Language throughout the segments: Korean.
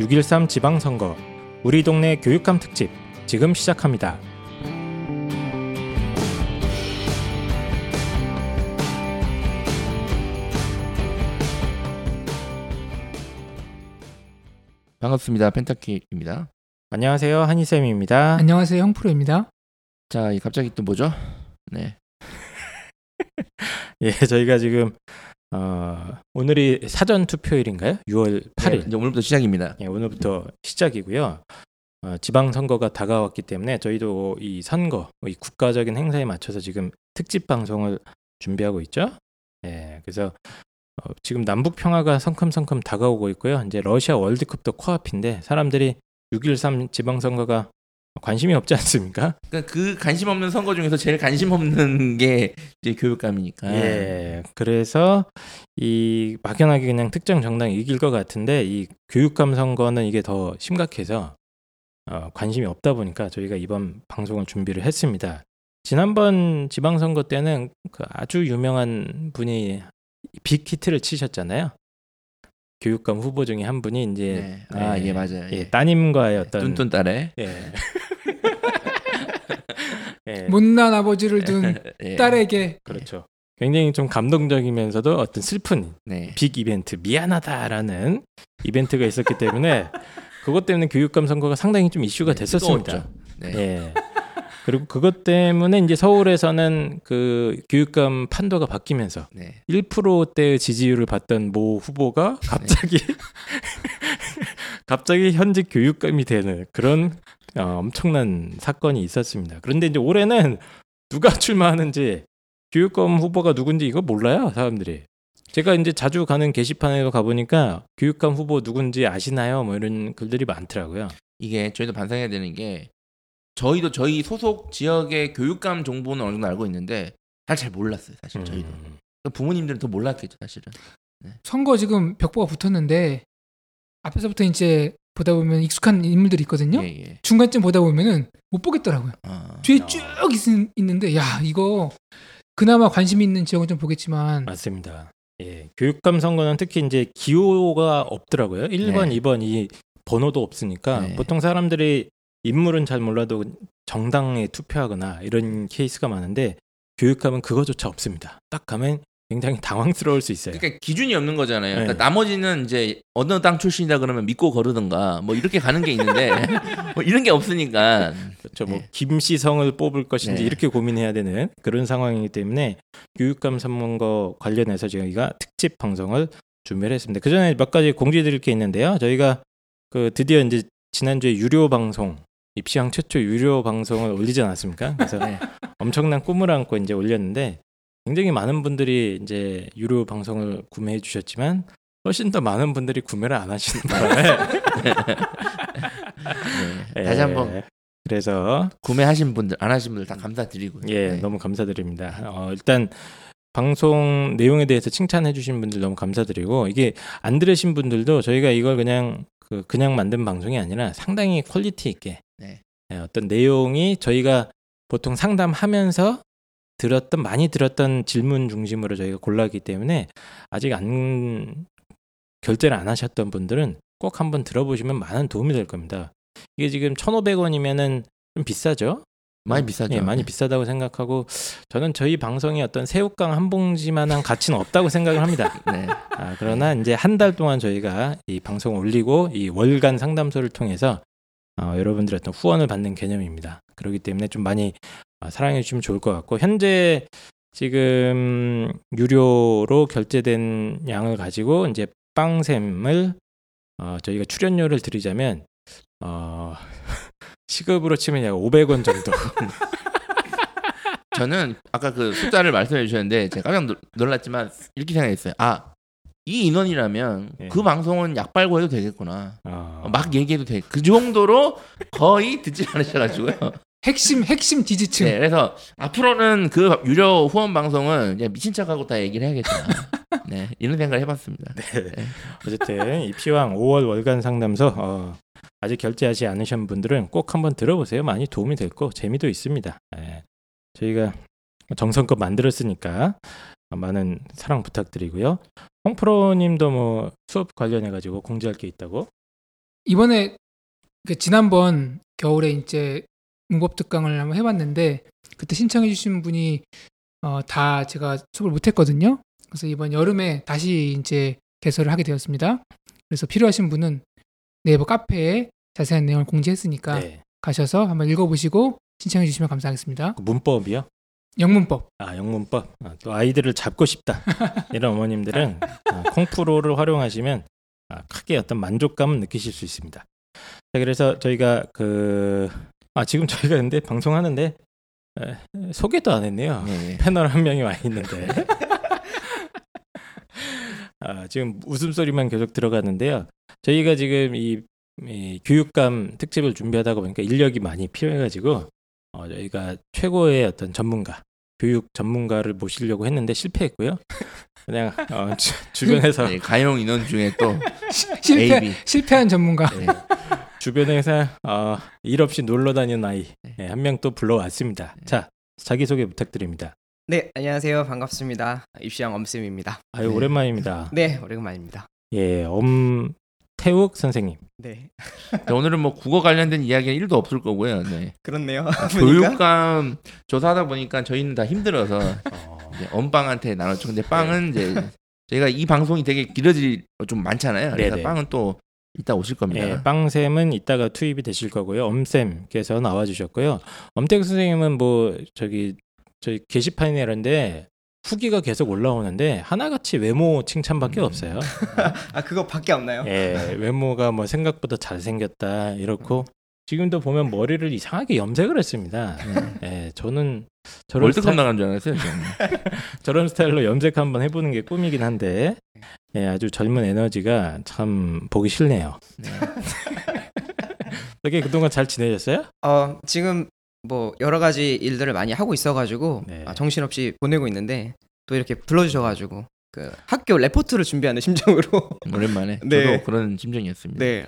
6.13 지방선거 우리 동네 교육감 특집 지금 시작합니다. 반갑습니다. 펜타키입니다. 안녕하세요. 한희쌤입니다. 안녕하세요, 형프로입니다. 자, 이 갑자기 또 뭐죠? 네. 예, 저희가 지금 어, 오늘이 사전 투표일인가요? 6월 8일. 네, 오늘부터 시작입니다. 예, 오늘부터 시작이고요. 어, 지방 선거가 다가왔기 때문에 저희도 이 선거, 이 국가적인 행사에 맞춰서 지금 특집 방송을 준비하고 있죠. 예, 그래서 어, 지금 남북 평화가 성큼성큼 다가오고 있고요. 이제 러시아 월드컵도 코앞인데 사람들이 6.13 지방 선거가 관심이 없지 않습니까? 그러니까 그 관심 없는 선거 중에서 제일 관심 없는 게 이제 교육감이니까. 예. 그래서 이 막연하게 그냥 특정 정당이 이길 것 같은데 이 교육감 선거는 이게 더 심각해서 어, 관심이 없다 보니까 저희가 이번 방송을 준비를 했습니다. 지난번 지방선거 때는 그 아주 유명한 분이 빅히트를 치셨잖아요. 교육감 후보 중에 한 분이 이제 네. 아, 예, 예, 맞아요. 예, 예. 따님과의 어떤 뚠뚠 딸에. 예. 예, 못난 아버지를 둔 예. 딸에게 그렇죠. 굉장히 좀 감동적이면서도 어떤 슬픈 네. 빅 이벤트 미안하다라는 이벤트가 있었기 때문에 그것 때문에 교육감 선거가 상당히 좀 이슈가 됐었습니다. 뜨거웠죠. 네. 예. 그리고 그것 때문에 이제 서울에서는 그 교육감 판도가 바뀌면서 네. 1%대의 지지율을 받던 모 후보가 갑자기 갑자기 현직 교육감이 되는 그런 어, 엄청난 사건이 있었습니다. 그런데 이제 올해는 누가 출마하는지 교육감 후보가 누군지 이거 몰라요 사람들이. 제가 이제 자주 가는 게시판에 가보니까 교육감 후보 누군지 아시나요? 뭐 이런 글들이 많더라고요. 이게 저희도 반성해야 되는 게 저희도 저희 소속 지역의 교육감 정보는 어느 정도 알고 있는데 잘 잘 몰랐어요. 사실 저희도. 음, 부모님들은 더 몰랐겠죠, 사실은. 선거 지금 벽보가 붙었는데 앞에서부터 이제 보다 보면 익숙한 인물들이 있거든요. 예, 예. 중간쯤 보다 보면은 못 보겠더라고요. 아. 뒤에 어. 쭉 있, 있는데 야 이거 그나마 관심 있는 지역은 좀 보겠지만 맞습니다. 예, 교육감 선거는 특히 이제 기호가 없더라고요. 1번, 네. 2번 이 번호도 없으니까 네. 보통 사람들이 인물은 잘 몰라도 정당에 투표하거나 이런 케이스가 많은데 교육감은 그거조차 없습니다. 딱 가면 굉장히 당황스러울 수 있어요. 그러니까 기준이 없는 거잖아요. 그러니까 네. 나머지는 이제 어느 땅 출신이다 그러면 믿고 거르든가 뭐 이렇게 가는 게 있는데 뭐 이런 게 없으니까 그렇죠. 뭐 네. 김시성을 뽑을 것인지 네. 이렇게 고민해야 되는 그런 상황이기 때문에 교육감 선거 관련해서 저희가 특집 방송을 준비를 했습니다. 그 전에 몇 가지 공지드릴 게 있는데요. 저희가 그 드디어 이제 지난주에 유료 방송 입시왕 최초 유료 방송을 올리지 않았습니까? 그래서 네. 엄청난 꿈을 안고 이제 올렸는데 굉장히 많은 분들이 이제 유료 방송을 구매해 주셨지만 훨씬 더 많은 분들이 구매를 안 하시는 바람에 네. 다시 한번 예, 그래서 구매하신 분들 안 하신 분들 다 감사드리고요. 예, 네. 너무 감사드립니다. 어, 일단 방송 내용에 대해서 칭찬해 주신 분들 너무 감사드리고 이게 안 들으신 분들도 저희가 이걸 그냥 그 그냥 만든 방송이 아니라 상당히 퀄리티 있게 네. 예, 어떤 내용이 저희가 보통 상담하면서 들었던 많이 들었던 질문 중심으로 저희가 골랐기 때문에 아직 안 결제를 안 하셨던 분들은 꼭 한번 들어보시면 많은 도움이 될 겁니다. 이게 지금 1,500원이면은 좀 비싸죠? 많이 비싸죠. 예, 많이 네. 비싸다고 생각하고 저는 저희 방송이 어떤 새우깡 한 봉지만한 가치는 없다고 생각을 합니다. 네. 아, 그러나 이제 한 달 동안 저희가 이 방송 올리고 이 월간 상담소를 통해서 어, 여러분들의 어떤 후원을 받는 개념입니다. 그렇기 때문에 좀 많이 어, 사랑해 주시면 좋을 것 같고 현재 지금 유료로 결제된 양을 가지고 이제 빵샘을 어, 저희가 출연료를 드리자면 어, 시급으로 치면 약 500원 정도. 저는 아까 그 숫자를 말씀해 주셨는데 제가 깜짝 놀- 놀랐지만 이렇게 생각했어요. 아, 이 인원이라면 예. 그 방송은 약 빨고 해도 되겠구나. 어, 어, 막 얘기해도 돼. 그 정도로 거의 듣지 않으셔가지고요. 핵심 핵심 디지층 네, 그래서 앞으로는 그 유료 후원 방송은 그냥 미친 척하고 다 얘기를 해야겠다. 네, 이런 생각을 해봤습니다. 어쨌든 입시왕 5월 월간 상담소 어, 아직 결제하지 않으신 분들은 꼭 한번 들어보세요. 많이 도움이 될 거 재미도 있습니다. 예. 저희가 정성껏 만들었으니까 많은 사랑 부탁드리고요. 홍프로님도 뭐 수업 관련해 가지고 공지할 게 있다고 이번에 그 지난번 겨울에 이제 문법 특강을 한번 해봤는데 그때 신청해주신 분이 어, 다 제가 수업을 못했거든요. 그래서 이번 여름에 다시 이제 개설을 하게 되었습니다. 그래서 필요하신 분은 네이버 카페에 자세한 내용을 공지했으니까 네. 가셔서 한번 읽어보시고 신청해 주시면 감사하겠습니다. 그 문법이요? 영문법. 아 영문법. 아, 또 아이들을 잡고 싶다 이런 어머님들은 아, 콩프로를 활용하시면 아, 크게 어떤 만족감을 느끼실 수 있습니다. 자 그래서 저희가 그 아, 지금 저희가 근데 방송하는데 에, 소개도 안 했네요. 네. 패널 한 명이 와 있는데 아, 지금 웃음소리만 계속 들어가는데요. 저희가 지금 이, 이 교육감 특집을 준비하다 보니까 인력이 많이 필요해가지고 어, 저희가 최고의 어떤 전문가, 교육 전문가를 모시려고 했는데 실패했고요. 그냥 어, 주, 주변에서 네, 가용 인원 중에 또 실패. 실패한 전문가. 네. 주변에서 어, 일 없이 놀러 다니는 아이 네. 한명 또 불러왔습니다. 자 자기 소개 부탁드립니다. 네, 안녕하세요. 반갑습니다. 입시왕 엄쌤입니다. 아유 네. 오랜만입니다. 네, 오랜만입니다. 예, 엄 태욱 선생님. 네, 자, 오늘은 뭐 국어 관련된 이야기가 1도 없을 거고요. 네. 그렇네요. 교육감 조사하다 보니까 저희는 다 힘들어서 어, 이제 엄빵한테 나눴죠. 근데 빵은 이제 저희가 이 방송이 되게 길어질 좀 많잖아요. 그래서 네네. 빵은 또 이따 오실 겁니다. 예, 빵쌤은 이따가 투입이 되실 거고요. 엄쌤께서 나와 주셨고요. 엄태욱 선생님은 뭐 저기 저희 게시판이나 이런데 후기가 계속 올라오는데 하나같이 외모 칭찬밖에 음. 없어요. 아, 그거 밖에 없나요? 예, 외모가 뭐 생각보다 잘생겼다 이렇고 지금도 보면 머리를 이상하게 염색을 했습니다. 예, 저는 저런 월드컵 스타일, 나간 줄 알았어요. 저런 스타일로 염색 한번 해보는 게 꿈이긴 한데 예, 아주 젊은 에너지가 참 보기 싫네요. 네. 어떻게 그동안 잘 지내셨어요? 어, 지금 뭐 여러 가지 일들을 많이 하고 있어가지고 네. 아, 정신없이 보내고 있는데 또 이렇게 불러주셔가지고 그 학교 레포트를 준비하는 심정으로 오랜만에 네. 저도 그런 심정이었습니다. 네,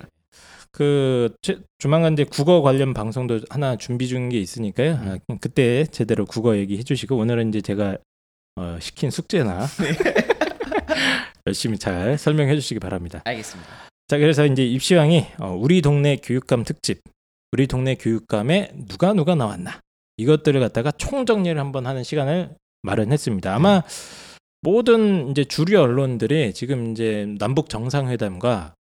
그 제- 조만간 이제 국어 관련 방송도 하나 준비 중인 게 있으니까요. 아, 그냥 그때 제대로 국어 얘기 해주시고 오늘은 이제 제가 어, 시킨 숙제나 열심히 잘 설명해 주시기 바랍니다. 알겠습니다. 자 그래서 이제 입시왕이 어, 우리 동네 교육감 특집, 우리 동네 교육감에 누가 누가 나왔나 이것들을 갖다가 총정리를 한번 하는 시간을 마련했습니다. 아마 모든 이제 주류 언론들이 지금 이제 남북 정상회담과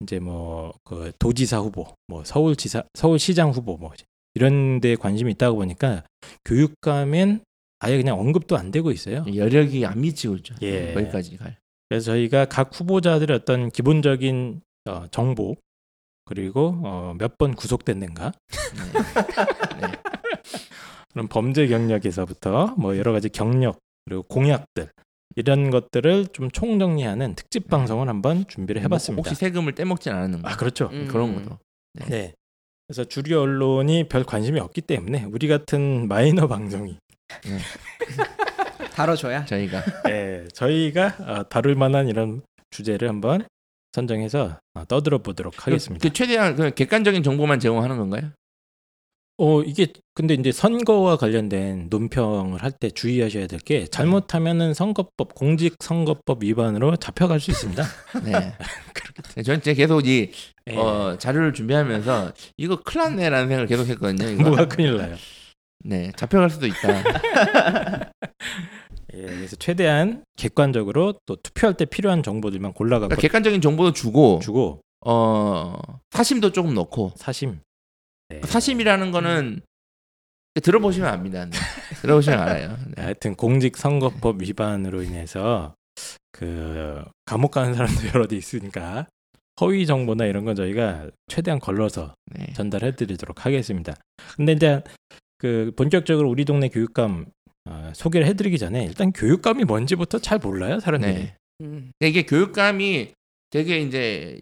이제 뭐 그 도지사 후보, 뭐 서울지사, 서울시장 후보 뭐 이런 데 관심이 있다고 보니까 교육감엔 아예 그냥 언급도 안 되고 있어요. 여력이 안 미치고 있죠. 예. 거기까지 갈. 그래서 저희가 각 후보자들의 어떤 기본적인 어, 정보 그리고 어, 몇 번 구속됐는가 네. 네. 그런 범죄 경력에서부터 뭐 여러 가지 경력 그리고 공약들 이런 것들을 좀 총정리하는 특집 방송을 한번 준비를 해봤습니다. 혹시 세금을 떼먹진 않았는가? 아 그렇죠. 음. 그런 거죠. 네. 그래서 주류 언론이 별 관심이 없기 때문에 우리 같은 마이너 방송이 다뤄줘야. 저희가 네, 저희가 어, 다룰 만한 이런 주제를 한번 선정해서 어, 떠들어 보도록 하겠습니다. 그 최대한 그 객관적인 정보만 제공하는 건가요? 어 이게 근데 이제 선거와 관련된 논평을 할 때 주의하셔야 될 게 잘못하면은 선거법 공직 선거법 위반으로 잡혀갈 수 있습니다. 네. 네, 저는 제가 계속 이 예, 어, 자료를 준비하면서 이거 큰일 났네라는 생각을 계속 했거든요. 이거. 뭐가 큰일 나요. 네, 잡혀갈 수도 있다. 예, 그래서 최대한 객관적으로 또 투표할 때 필요한 정보들만 골라갖고 그러니까 객관적인 정보도 주고 주고 어, 사심도 조금 넣고 사심. 네. 사심이라는 거는 들어보시면 압니다. 네. 들어보시면 알아요. 네, 네. 하여튼 공직 선거법 위반으로 인해서 그 감옥 가는 사람도 여러 대 있으니까 허위 정보나 이런 건 저희가 최대한 걸러서 네. 전달해 드리도록 하겠습니다. 근데 이제 그 본격적으로 우리 동네 교육감 어, 소개를 해 드리기 전에 일단 교육감이 뭔지부터 잘 몰라요 사람들이. 네. 음, 이게 교육감이 되게 이제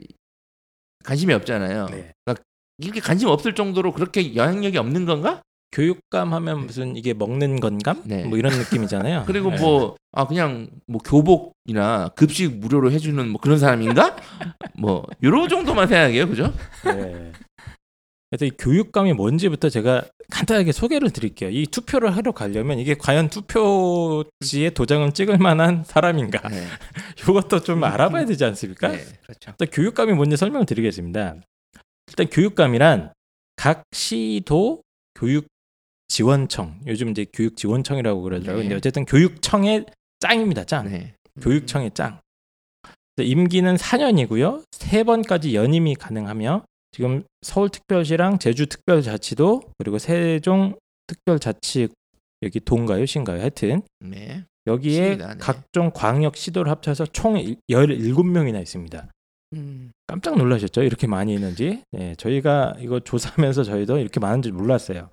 관심이 없잖아요. 네. 이렇게 관심 없을 정도로 그렇게 영향력이 없는 건가? 교육감 하면 무슨 이게 먹는 건감? 네. 뭐 이런 느낌이잖아요. 그리고 네. 뭐 아 그냥 뭐 교복이나 급식 무료로 해주는 뭐 그런 사람인가? 뭐 요런 정도만 생각해요, 그죠? 네. 그래서 이 교육감이 뭔지부터 제가 간단하게 소개를 드릴게요. 이 투표를 하러 가려면 이게 과연 투표지에 도장을 찍을 만한 사람인가? 네. 이것도 좀 알아봐야 되지 않습니까? 네. 그렇죠. 일단 교육감이 뭔지 설명을 드리겠습니다. 일단 교육감이란 각 시도 교육 지원청 요즘 이제 교육 지원청이라고 그러더라고요. 네. 근데 어쨌든 교육청의 짱입니다. 짱. 네. 교육청의 짱. 임기는 4년이고요. 세 번까지 연임이 가능하며 지금 서울특별시랑 제주특별자치도 그리고 세종특별자치 여기 동가요, 신가요? 하여튼 네. 여기에 시입니다. 네. 각종 광역 시도를 합쳐서 총 17명이나 있습니다. 음. 깜짝 놀라셨죠? 이렇게 많이 있는지. 네, 저희가 이거 조사하면서 저희도 이렇게 많은 줄 몰랐어요.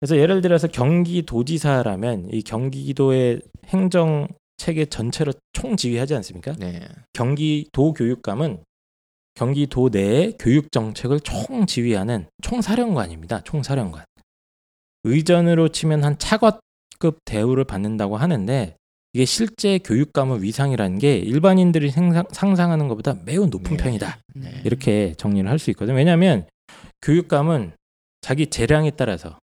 그래서 예를 들어서 경기도지사라면 이 경기도의 행정 체계 전체로 총 지휘하지 않습니까? 네. 경기도 교육감은 경기도 내의 교육 정책을 총 지휘하는 총사령관입니다. 총사령관. 의전으로 치면 한 차관급 대우를 받는다고 하는데 이게 실제 교육감의 위상이라는 게 일반인들이 생상, 상상 하는 것보다 매우 높은 네. 편이다. 네. 이렇게 정리를 할 수 있거든요. 왜냐하면 교육감은 자기 재량에 따라서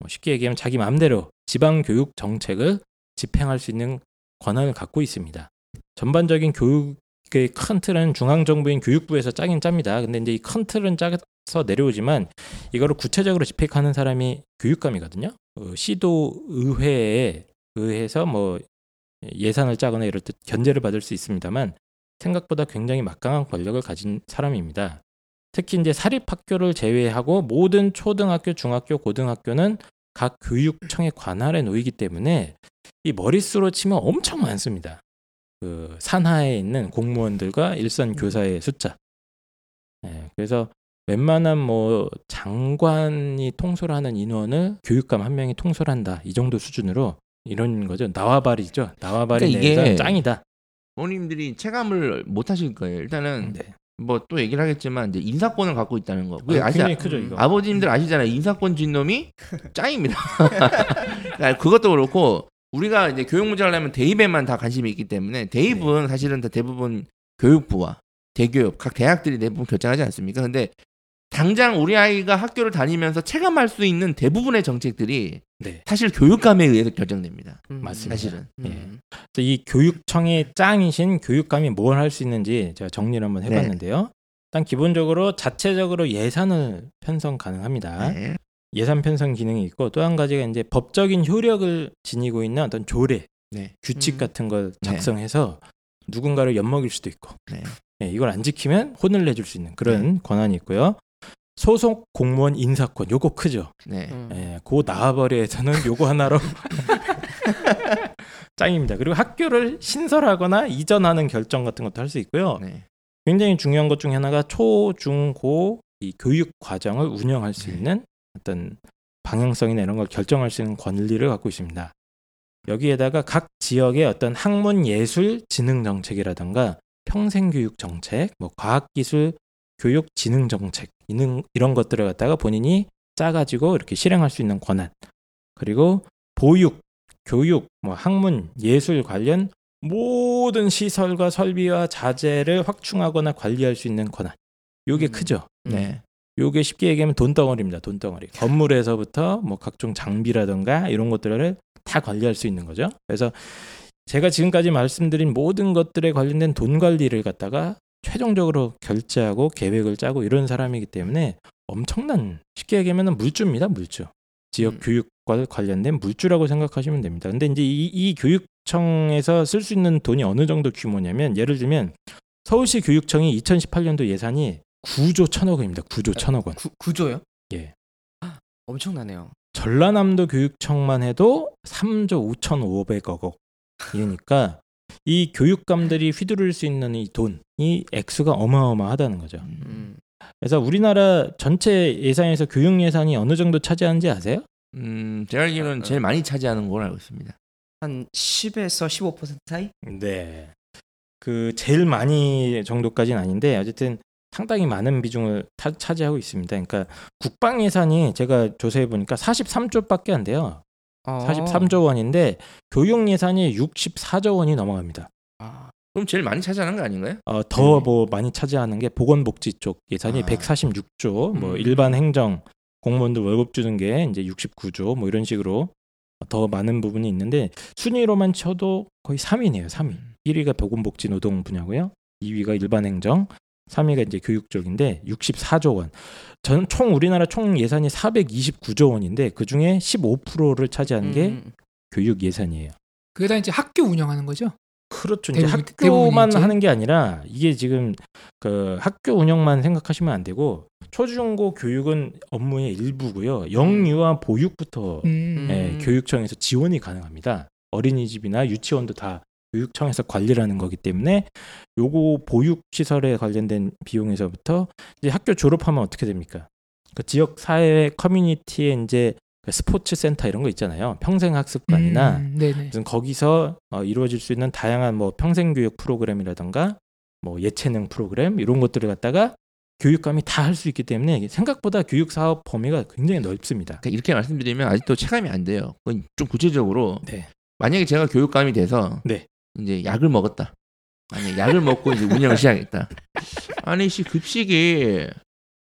뭐 쉽게 얘기하면 자기 마음대로 지방 교육 정책을 집행할 수 있는 권한을 갖고 있습니다. 전반적인 교육의 큰 틀은 중앙 정부인 교육부에서 짜긴 짭니다. 근데 이제 이 큰 틀은 짜서 내려오지만 이거를 구체적으로 집행하는 사람이 교육감이거든요. 어, 시도 의회에 의해서 뭐 예산을 짜거나 이럴 때 견제를 받을 수 있습니다만 생각보다 굉장히 막강한 권력을 가진 사람입니다. 특히 이제 사립학교를 제외하고 모든 초등학교, 중학교, 고등학교는 각 교육청의 관할에 놓이기 때문에 이 머릿수로 치면 엄청 많습니다. 그 산하에 있는 공무원들과 일선 교사의 숫자. 예, 그래서 웬만한 뭐 장관이 통솔하는 인원을 교육감 한 명이 통솔한다 이 정도 수준으로 이런 거죠. 나와바리죠. 나와바리 그러니까 이게 짱이다. 부모님들이 체감을 못 하실 거예요. 일단은 네. 뭐또 얘기를 하겠지만 이제 인사권을 갖고 있다는 거. 그게 아, 아시 굉장히 크죠 이거. 아버님들 아시잖아요. 인사권 쥔 놈이 짱입니다. 그러니까 그것도 그렇고 우리가 이제 교육 문제 하려면 대입에만 다 관심이 있기 때문에 대입은 사실은 다 대부분 교육부와 대교육 각 대학들이 대부분 결정하지 않습니까? 근데 당장 우리 아이가 학교를 다니면서 체감할 수 있는 대부분의 정책들이 네. 사실 교육감에 의해서 결정됩니다. 음. 맞습니다. 사실은. 음. 예. 그래서 이 교육청의 짱이신 교육감이 뭘 할 수 있는지 제가 정리를 한번 해봤는데요. 일단 기본적으로 자체적으로 예산을 편성 가능합니다. 네. 예산 편성 기능이 있고 또 한 가지가 이제 법적인 효력을 지니고 있는 어떤 조례, 네. 규칙 음. 같은 걸 작성해서 누군가를 엿먹일 수도 있고 네. 예, 이걸 안 지키면 혼을 내줄 수 있는 그런 권한이 있고요. 소속 공무원 인사권 요거 크죠. 네. 음. 예, 고 나와버리에서는 요거 하나로 짱입니다. 그리고 학교를 신설하거나 이전하는 결정 같은 것도 할 수 있고요. 네. 굉장히 중요한 것 중에 하나가 초, 중, 고 이 교육 과정을 운영할 수 네. 있는 어떤 방향성이나 이런 걸 결정할 수 있는 권리를 갖고 있습니다. 여기에다가 각 지역의 어떤 학문 예술 진흥 정책이라든가 평생 교육 정책, 뭐 과학 기술 교육 진흥 정책 이런 이런 것들을 갖다가 본인이 짜가지고 이렇게 실행할 수 있는 권한 그리고 보육, 교육, 뭐 학문, 예술 관련 모든 시설과 설비와 자재를 확충하거나 관리할 수 있는 권한. 요게 음. 크죠. 네. 요게 쉽게 얘기하면 돈 덩어리입니다. 돈 덩어리. 건물에서부터 뭐 각종 장비라든가 이런 것들을 다 관리할 수 있는 거죠. 그래서 제가 지금까지 말씀드린 모든 것들에 관련된 돈 관리를 갖다가 최종적으로 결제하고 계획을 짜고 이런 사람이기 때문에 엄청난 쉽게 얘기하면 물주입니다. 물주. 지역 음. 교육과 관련된 물주라고 생각하시면 됩니다. 근데 이제 이, 이 교육청에서 쓸 수 있는 돈이 어느 정도 규모냐면 예를 들면 서울시 교육청이 2018년도 예산이 9조 1천억 원입니다. 9조 1천억 원. 구, 구조요? 예. 엄청나네요. 전라남도 교육청만 해도 3조 5,500억 원이니까 이 교육감들이 휘두를 수 있는 이 돈 이 액수가 어마어마하다는 거죠. 음. 그래서 우리나라 전체 예산에서 교육 예산이 어느 정도 차지하는지 아세요? 음, 제가 알기로는 제일 많이 차지하는 걸로 알고 있습니다. 한 10에서 15% 사이? 네. 그 제일 많이 정도까지는 아닌데 어쨌든 상당히 많은 비중을 타- 차지하고 있습니다. 그러니까 국방 예산이 제가 조사해 보니까 43조밖에 안 돼요. 어. 43조 원인데 교육 예산이 64조 원이 넘어갑니다. 아, 그럼 제일 많이 차지하는 거 아닌가요? 어, 더 네. 뭐 많이 차지하는 게 보건복지 쪽 예산이 아. 146조, 뭐 음. 일반 행정 공무원들 월급 주는 게 이제 69조, 뭐 이런 식으로 더 많은 부분이 있는데 순위로만 쳐도 거의 3위네요. 3위. 1위가 보건복지 노동 분야고요. 2위가 일반 행정, 3위가 이제 교육 쪽인데 64조 원. 전 총 우리나라 총 예산이 429조 원인데 그 중에 15%를 차지하는 게 음. 교육 예산이에요. 그게 다 이제 학교 운영하는 거죠. 그렇죠. 이제 학교만 이제? 하는 게 아니라 이게 지금 그 학교 운영만 생각하시면 안 되고 초중고 교육은 업무의 일부고요. 영유아 보육부터 음. 예, 교육청에서 지원이 가능합니다. 어린이집이나 유치원도 다 교육청에서 관리를 하는 거기 때문에 요거 보육 시설에 관련된 비용에서부터 이제 학교 졸업하면 어떻게 됩니까? 그 지역 사회 커뮤니티에 이제 그 스포츠 센터 이런 거 있잖아요. 평생 학습관이나 음, 네네. 무슨 거기서 어, 이루어질 수 있는 다양한 뭐 평생 교육 프로그램이라던가 뭐 예체능 프로그램 이런 것들을 갖다가 교육감이 다 할 수 있기 때문에 생각보다 교육 사업 범위가 굉장히 넓습니다. 그러니까 이렇게 말씀드리면 아직도 체감이 안 돼요. 그건 좀 구체적으로 네. 만약에 제가 교육감이 돼서 네. 이제 약을 먹었다. 아니 약을 먹고 이제 운영을 시작했다. 아니 씨 급식이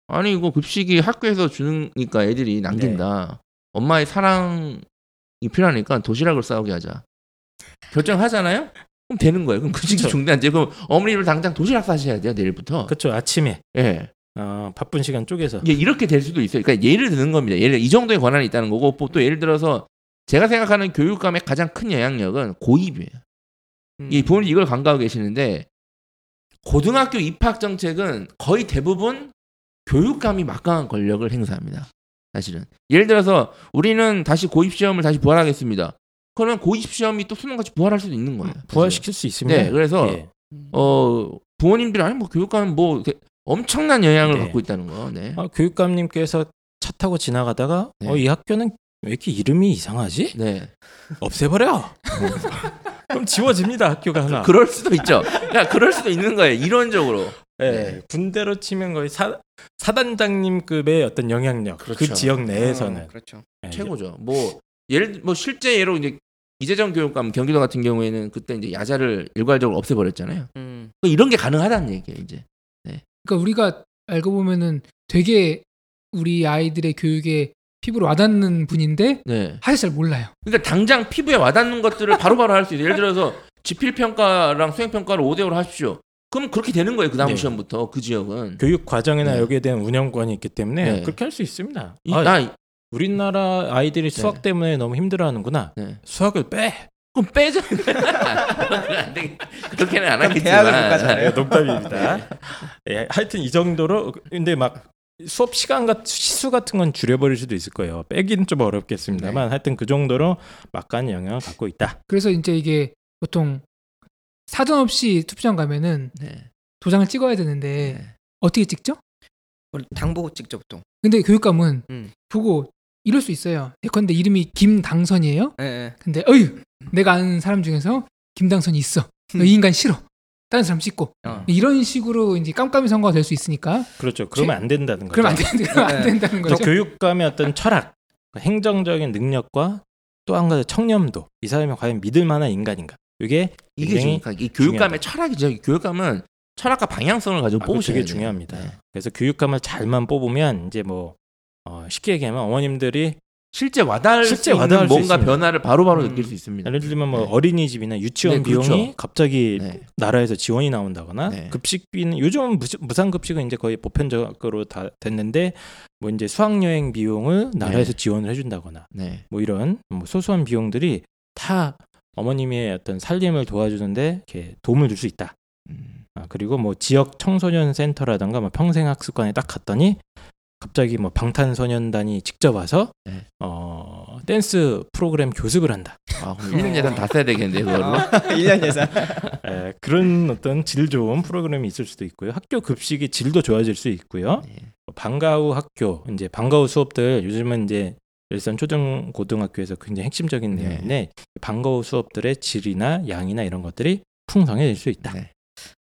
아니 이거 급식이 학교에서 주니까 애들이 남긴다. 엄마의 사랑이 필요하니까 도시락을 싸우게 하자. 결정하잖아요. 그럼 되는 거예요. 그럼 급식이 그쵸. 중단돼. 그럼 어머니를 당장 도시락 싸셔야 돼요 내일부터. 그렇죠. 아침에 예. 어, 바쁜 시간 쪼개서 이게 이렇게 될 수도 있어요. 그러니까 예를 드는 겁니다. 예를 이 정도의 권한이 있다는 거고 뭐또 예를 들어서 제가 생각하는 교육감의 가장 큰 영향력은 고입이에요. 음. 이 부모님 이걸 간과하고 계시는데 고등학교 입학 정책은 거의 대부분 교육감이 막강한 권력을 행사합니다. 사실은 예를 들어서 우리는 다시 고입 시험을 다시 부활하겠습니다. 그러면 고입 시험이 또 수능같이 부활할 수도 있는 거예요. 부활시킬 수 있습니다. 네, 그래서 예. 어 부모님들이 아니 뭐 교육감은 뭐 엄청난 영향을 네. 갖고 있다는 거. 네. 아, 교육감님께서 차 타고 지나가다가 네. 어, 이 학교는 왜 이렇게 이름이 이상하지? 네. 없애버려. 그럼 지워집니다 학교가 하나. 그럴 수도 있죠. 야, 그럴 수도 있는 거예요. 이론적으로. 예, 네. 군대로 치면 거의 사, 사단장님급의 어떤 영향력 그 그렇죠. 지역 내에서는 어, 그렇죠. 예, 최고죠. 뭐 예를 뭐 실제 예로 이제 이재정 교육감 경기도 같은 경우에는 그때 이제 야자를 일괄적으로 없애버렸잖아요. 음. 뭐 이런 게 가능하다는 얘기예요. 이제. 그러니까 우리가 알고 보면은 되게 우리 아이들의 교육에 피부로 와닿는 분인데 네. 사실 잘 몰라요. 그러니까 당장 피부에 와닿는 것들을 바로바로 할 수 있어요. 예를 들어서 지필 평가랑 수행 평가를 5대 5로 하십시오. 그럼 그렇게 되는 거예요. 그 다음 네. 시험부터 그 지역은. 교육 과정이나 네. 여기에 대한 운영권이 있기 때문에 네. 그렇게 할 수 있습니다. 이, 아, 나 우리나라 아이들이 수학 때문에 너무 힘들어하는구나. 네. 수학을 빼. 그럼 빼자. 그렇게는 안 하겠지만. 가잖아요. 네, 농담입니다. 예, 하여튼 이 정도로 근데 막 수업 시간 같 시수 같은 건 줄여버릴 수도 있을 거예요. 빼기는 좀 어렵겠습니다만 하여튼 그 정도로 막간 영향을 갖고 있다. 그래서 이제 이게 보통 사전 없이 투표장 가면은 네. 도장을 찍어야 되는데 네. 어떻게 찍죠? 당 보고 찍죠 보통. 근데 교육감은 음. 보고 이럴 수 있어요. 예컨대 이름이 김당선이에요. 예, 예. 근데 어휴 내가 아는 사람 중에서 김당선이 있어. 이 인간 싫어. 다른 사람 찍고 어. 이런 식으로 이제 깜깜이 선거가 될 수 있으니까 그렇죠. 그러면 안 된다는 거죠. 그러면 안 되는 그러면 안 네. 된다는 저 거죠. 교육감의 어떤 철학, 그 행정적인 능력과 또 한 가지 청렴도. 이 사람이 과연 믿을 만한 인간인가? 이게 이게 이 교육감의 중요하다. 철학이죠. 이 교육감은 철학과 방향성을 가지고 아, 돼요. 중요합니다. 네. 그래서 교육감을 잘만 뽑으면 이제 뭐 어, 쉽게 얘기하면 어머님들이 실제 와닿을 실제 수 있는 와닿을 수 뭔가 있습니다. 변화를 바로 바로 음. 느낄 수 있습니다. 예를 들면 뭐 네. 어린이집이나 유치원 네, 그렇죠. 비용이 갑자기 네. 나라에서 지원이 나온다거나 네. 급식비는 요즘은 무- 무상 급식은 이제 거의 보편적으로 다 됐는데 뭐 이제 수학 여행 비용을 나라에서 지원을 해준다거나 네. 뭐 이런 뭐 소소한 비용들이 다 어머님의 어떤 살림을 도와주는데 이렇게 도움을 줄 수 있다. 음. 아, 그리고 뭐 지역 청소년 센터라든가 뭐 평생학습관에 딱 갔더니 갑자기 뭐 방탄소년단이 직접 와서 네. 어 댄스 프로그램 교습을 한다. 아, 그럼 1년 예산 다 써야 되겠는데 그걸로. 1년 예산. 에, 그런 어떤 질 좋은 프로그램이 있을 수도 있고요. 학교 급식이 질도 좋아질 수 있고요. 네. 방과 후 학교 이제 방과 후 수업들 요즘은 이제 일산 초등 고등학교에서 굉장히 핵심적인 네. 내용인데 방과 후 수업들의 질이나 양이나 이런 것들이 풍성해질 수 있다. 네.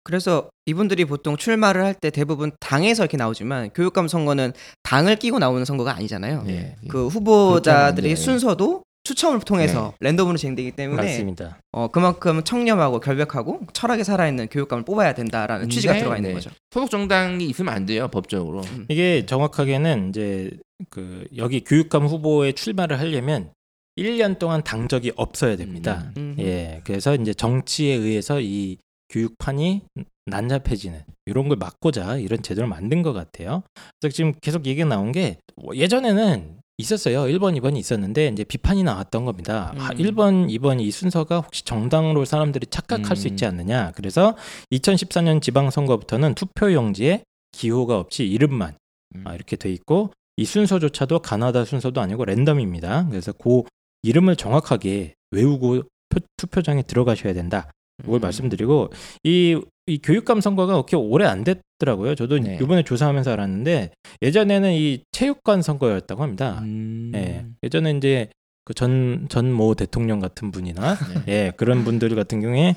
그래서 이분들이 보통 출마를 할 때 대부분 당에서 이렇게 나오지만 교육감 선거는 당을 끼고 나오는 선거가 아니잖아요. 네. 그 후보자들의 네. 순서도 추첨을 통해서 랜덤으로 진행되기 때문에 맞습니다. 어, 그만큼 청렴하고 결백하고 철학에 살아있는 교육감을 뽑아야 된다라는 취지가 네, 들어가 있는 네. 거죠. 소속 정당이 있으면 안 돼요 법적으로. 음. 이게 정확하게는 이제 그 여기 교육감 후보에 출마를 하려면 1년 동안 당적이 없어야 됩니다. 음. 예. 그래서 이제 정치에 의해서 이 교육판이 난잡해지는 이런 걸 막고자 이런 제도를 만든 것 같아요. 그래서 지금 계속 얘기가 나온 게뭐 예전에는 있었어요. 1번, 2번이 있었는데 이제 비판이 나왔던 겁니다. 아, 음. 1번, 2번 이 순서가 혹시 정당으로 사람들이 착각할 수 음. 있지 않느냐. 그래서 2014년 지방선거부터는 투표용지에 기호가 없이 이름만 음. 아, 이렇게 돼 있고 이 순서조차도 가나다 순서도 아니고 랜덤입니다. 그래서 그 이름을 정확하게 외우고 표- 투표장에 들어가셔야 된다. 이걸 음. 말씀드리고 이, 이 교육감 선거가 그렇게 오래 안 됐더라고요. 저도 네. 이번에 조사하면서 알았는데 예전에는 이 체육관 선거였다고 합니다. 음. 예. 예전에 이제 그 전 전 모 대통령 같은 분이나 네. 예 그런 분들 같은 경우에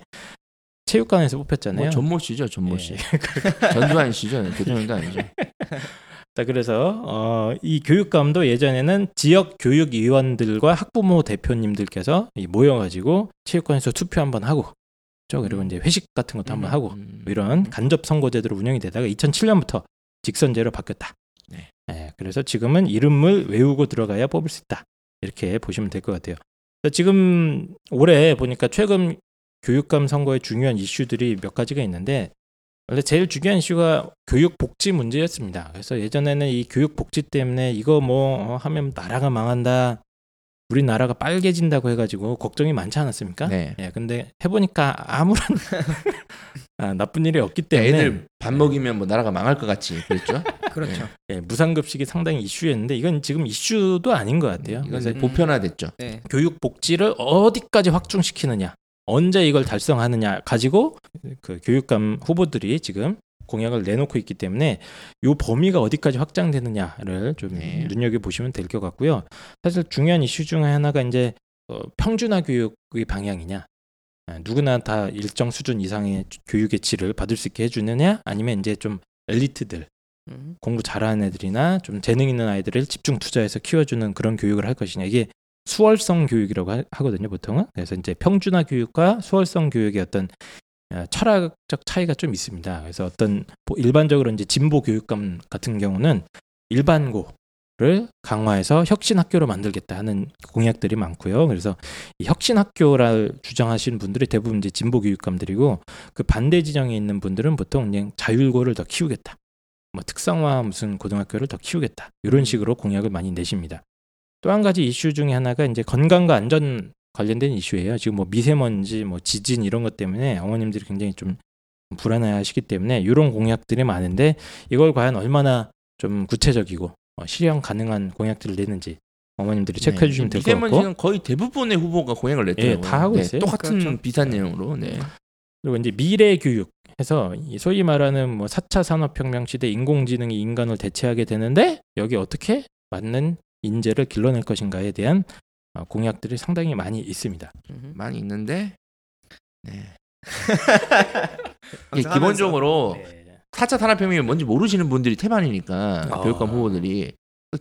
체육관에서 뽑혔잖아요. 뭐 전모 씨죠, 전모 씨. 예. 전두환 씨죠, 대통령도 아니죠. 자, 그래서 어, 이 교육감도 예전에는 지역 교육위원들과 학부모 대표님들께서 이 모여가지고 체육관에서 투표 한번 하고, 죠 그리고 이제 회식 같은 것도 한번 하고 음. 이런 간접 선거제도로 운영이 되다가 2007년부터 직선제로 바뀌었다. 네. 예, 그래서 지금은 이름을 외우고 들어가야 뽑을 수 있다. 이렇게 보시면 될 것 같아요. 자, 지금 올해 보니까 최근 교육감 선거의 중요한 이슈들이 몇 가지가 있는데 원래 제일 중요한 이슈가 교육 복지 문제였습니다. 그래서 예전에는 이 교육 복지 때문에 이거 뭐 어, 하면 나라가 망한다. 우리나라가 빨개진다고 해가지고 걱정이 많지 않았습니까? 네. 예, 근데 해보니까 아무런 아, 나쁜 일이 없기 때문에 애들 밥 먹이면 뭐 나라가 망할 것 같이 그랬죠. 그렇죠. 예, 무상급식이 상당히 이슈였는데 이건 지금 이슈도 아닌 것 같아요. 이건 그래서 음. 보편화됐죠. 네. 교육 복지를 어디까지 확충시키느냐, 언제 이걸 달성하느냐 가지고 그 교육감 후보들이 지금 공약을 내놓고 있기 때문에 이 범위가 어디까지 확장되느냐를 좀 네. 눈여겨 보시면 될 것 같고요. 사실 중요한 이슈 중에 하나가 이제 어, 평준화 교육의 방향이냐. 아, 누구나 다 일정 수준 이상의 교육의 질을 받을 수 있게 해주느냐, 아니면 이제 좀 엘리트들 음. 공부 잘하는 애들이나 좀 재능 있는 아이들을 집중 투자해서 키워주는 그런 교육을 할 것이냐 이게 수월성 교육이라고 하, 하거든요 보통은. 그래서 이제 평준화 교육과 수월성 교육의 어떤 어, 철학적 차이가 좀 있습니다. 그래서 어떤 보- 일반적으로 이제 진보 교육감 같은 경우는 일반고를 강화해서 혁신 학교로 만들겠다 하는 공약들이 많고요. 그래서 이 혁신 학교를 주장하시는 분들이 대부분 이제 진보 교육감들이고 그 반대 지정에 있는 분들은 보통 그냥 자율고를 더 키우겠다. 뭐 특성화 무슨 고등학교를 더 키우겠다. 이런 식으로 공약을 많이 내십니다. 또 한 가지 이슈 중에 하나가 이제 건강과 안전 관련된 이슈예요. 지금 뭐 미세먼지, 뭐 지진 이런 것 때문에 어머님들이 굉장히 좀 불안해하시기 때문에 이런 공약들이 많은데 이걸 과연 얼마나 좀 구체적이고 어, 실현 가능한 공약들을 내는지 어머님들이 체크해 주시면 될 것 같고 미세먼지는 거의 대부분의 후보가 공약을 냈더라고요. 예, 다 하고 네, 있어요. 똑같은 그렇죠. 비슷한 내용으로. 네. 그리고 이제 미래 교육 해서 이 소위 말하는 뭐 4차 산업혁명 시대 인공지능이 인간을 대체하게 되는데 여기 어떻게 맞는 인재를 길러낼 것인가에 대한 어, 공약들이 상당히 많이 있습니다. 음. 많이 있는데 네. 이게 기본적으로 네. 4차 산업혁명이 뭔지 모르시는 분들이 태반이니까 아. 교육감 후보들이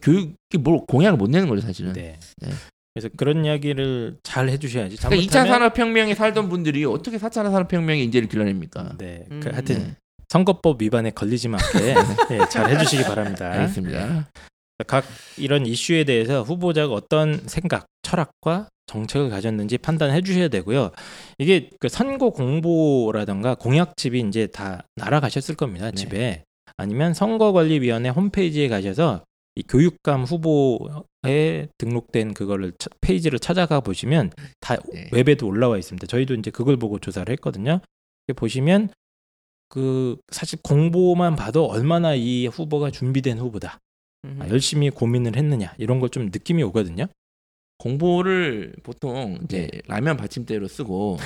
교육이 뭘 공약을 못 내는 거죠 사실은. 네. 네. 그래서 그런 이야기를 잘 해주셔야지. 그러니까 2차 잘못하면 산업혁명에 살던 분들이 어떻게 4차 산업혁명의 인재를 길러냅니까? 네, 음, 그 하여튼 네. 선거법 위반에 걸리지만 않게 예, 잘 해주시기 바랍니다. 알겠습니다. 각 이런 이슈에 대해서 후보자가 어떤 생각, 철학과 정책을 가졌는지 판단해 주셔야 되고요. 이게 그 선거 공보라던가 공약집이 이제 다 날아가셨을 겁니다. 네. 집에 아니면 선거관리위원회 홈페이지에 가셔서 이 교육감 후보에 등록된 그거를 차- 페이지를 찾아가 보시면 다 네. 웹에도 올라와 있습니다. 저희도 이제 그걸 보고 조사를 했거든요. 보시면 그 사실 공보만 봐도 얼마나 이 후보가 준비된 후보다. 음. 아, 열심히 고민을 했느냐 이런 걸 좀 느낌이 오거든요. 공보를 보통 이제 네. 라면 받침대로 쓰고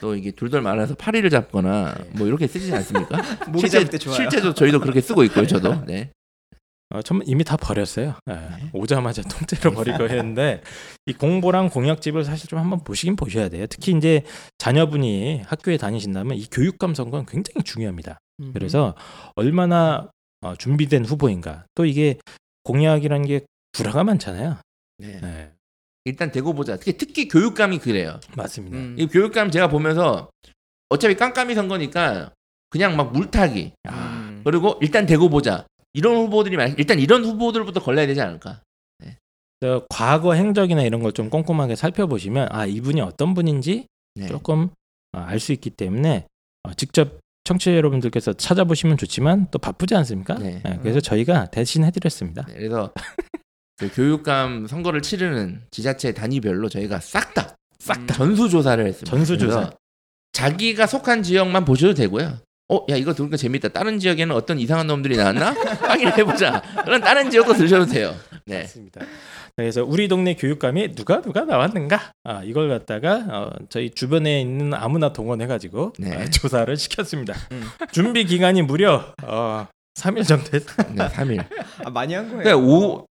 또 이게 둘돌 말아서 파리를 잡거나 네. 뭐 이렇게 쓰지 않습니까? 좋아요. 실제로 저희도 그렇게 쓰고 있고요, 저도. 네. 어, 전 이미 다 버렸어요. 예, 오자마자 통째로 버리고 했는데 이 공보랑 공약집을 사실 좀 한번 보시긴 보셔야 돼요. 특히 이제 자녀분이 학교에 다니신다면 이 교육감 선거는 굉장히 중요합니다. 음. 그래서 얼마나 어, 준비된 후보인가. 또 이게 공약이라는 게 불화가 많잖아요. 네. 네, 일단 대고 보자. 특히 특히 교육감이 그래요. 맞습니다. 음. 이 교육감 제가 보면서 어차피 깜깜이 선거니까 그냥 막 물타기. 음. 그리고 일단 대고 보자. 이런 후보들이 많. 일단 이런 후보들부터 걸려야 되지 않을까? 그래서 과거 행적이나 이런 걸 좀 꼼꼼하게 살펴보시면 아 이분이 어떤 분인지 네. 조금 어, 알수 있기 때문에 어, 직접 청취자 여러분들께서 찾아보시면 좋지만 또 바쁘지 않습니까? 네. 예, 그래서 저희가 대신 해드렸습니다. 네, 그래서 그 교육감 선거를 치르는 지자체 단위별로 저희가 싹 다싹 전수 조사를 했습니다. 전수 조사. 그래서 자기가 속한 지역만 보셔도 되고요. 어, 야 이거 들으니까 재밌다. 다른 지역에는 어떤 이상한 놈들이 나왔나? 확인해 보자. 그럼 다른 지역도 들으셔도 돼요. 네. 맞습니다. 그래서 우리 동네 교육감이 누가 누가 나왔는가? 아, 이걸 갖다가 어, 저희 주변에 있는 아무나 동원해가지고 네. 아, 조사를 시켰습니다. 음. 준비 기간이 무려 어, 3일 정도 했습니다. 네, 3일. 아, 많이 한 거예요. 그러니까 오,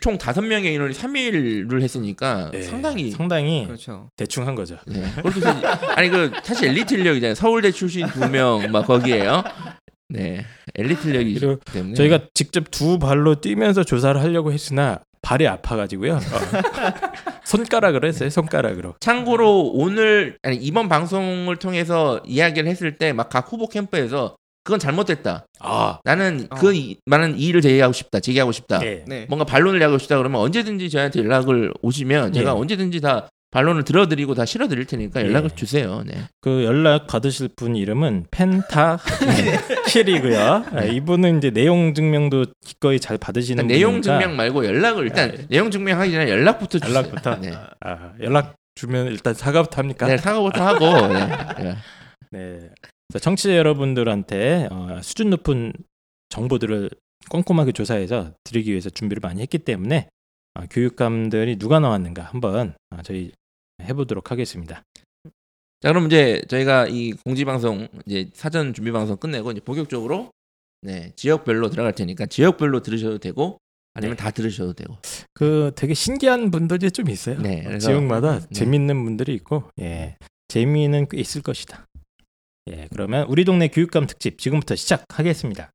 총 다섯 명의 인원이 3일을 했으니까 네, 상당히 상당히 그렇죠. 대충 한 거죠. 네. 아니 그 사실 엘리트 인력이잖아요. 서울대 출신 두 명 막 거기에요. 네. 엘리트 인력이기 때문에 저희가 직접 두 발로 뛰면서 조사를 하려고 했으나 발이 아파가지고요. 어, 손가락으로 했어요. 손가락으로. 참고로 오늘 아니 이번 방송을 통해서 이야기를 했을 때 막 각 후보 캠프에서 그건 잘못됐다. 아, 나는 어. 그 이- 많은 이의를 제기하고 싶다. 제기하고 싶다. 네. 네. 뭔가 반론을 하고 싶다 그러면 언제든지 저한테 연락을 오시면 제가 네. 언제든지 다 반론을 들어드리고 다 실어드릴 테니까 연락을 네. 주세요. 네. 그 연락 받으실 분 이름은 펜타 킬이고요. 아, 이분은 이제 내용 증명도 기꺼이 잘 받으시는 그러니까 내용 분이니까 증명 말고 연락을 일단 네. 내용 증명하기 전에 연락부터 주세요. 연락부터 네. 아, 연락 주면 일단 사과부터 합니까? 네, 사과부터 하고 네. 네. 네. 청취자 여러분들한테 어, 수준 높은 정보들을 꼼꼼하게 조사해서 드리기 위해서 준비를 많이 했기 때문에 어, 교육감들이 누가 나왔는가 한번 어, 저희 해보도록 하겠습니다. 자, 그럼 이제 저희가 이 공지 방송 이제 사전 준비 방송 끝내고 이제 본격적으로 네, 지역별로 들어갈 테니까 지역별로 들으셔도 되고 아니면 다 들으셔도 되고. 그 되게 신기한 분들이 좀 있어요. 네, 어, 그래서- 지역마다 네. 재밌는 분들이 있고 예, 재미는 꽤 있을 것이다. 예, 그러면 우리 동네 교육감 특집 지금부터 시작하겠습니다.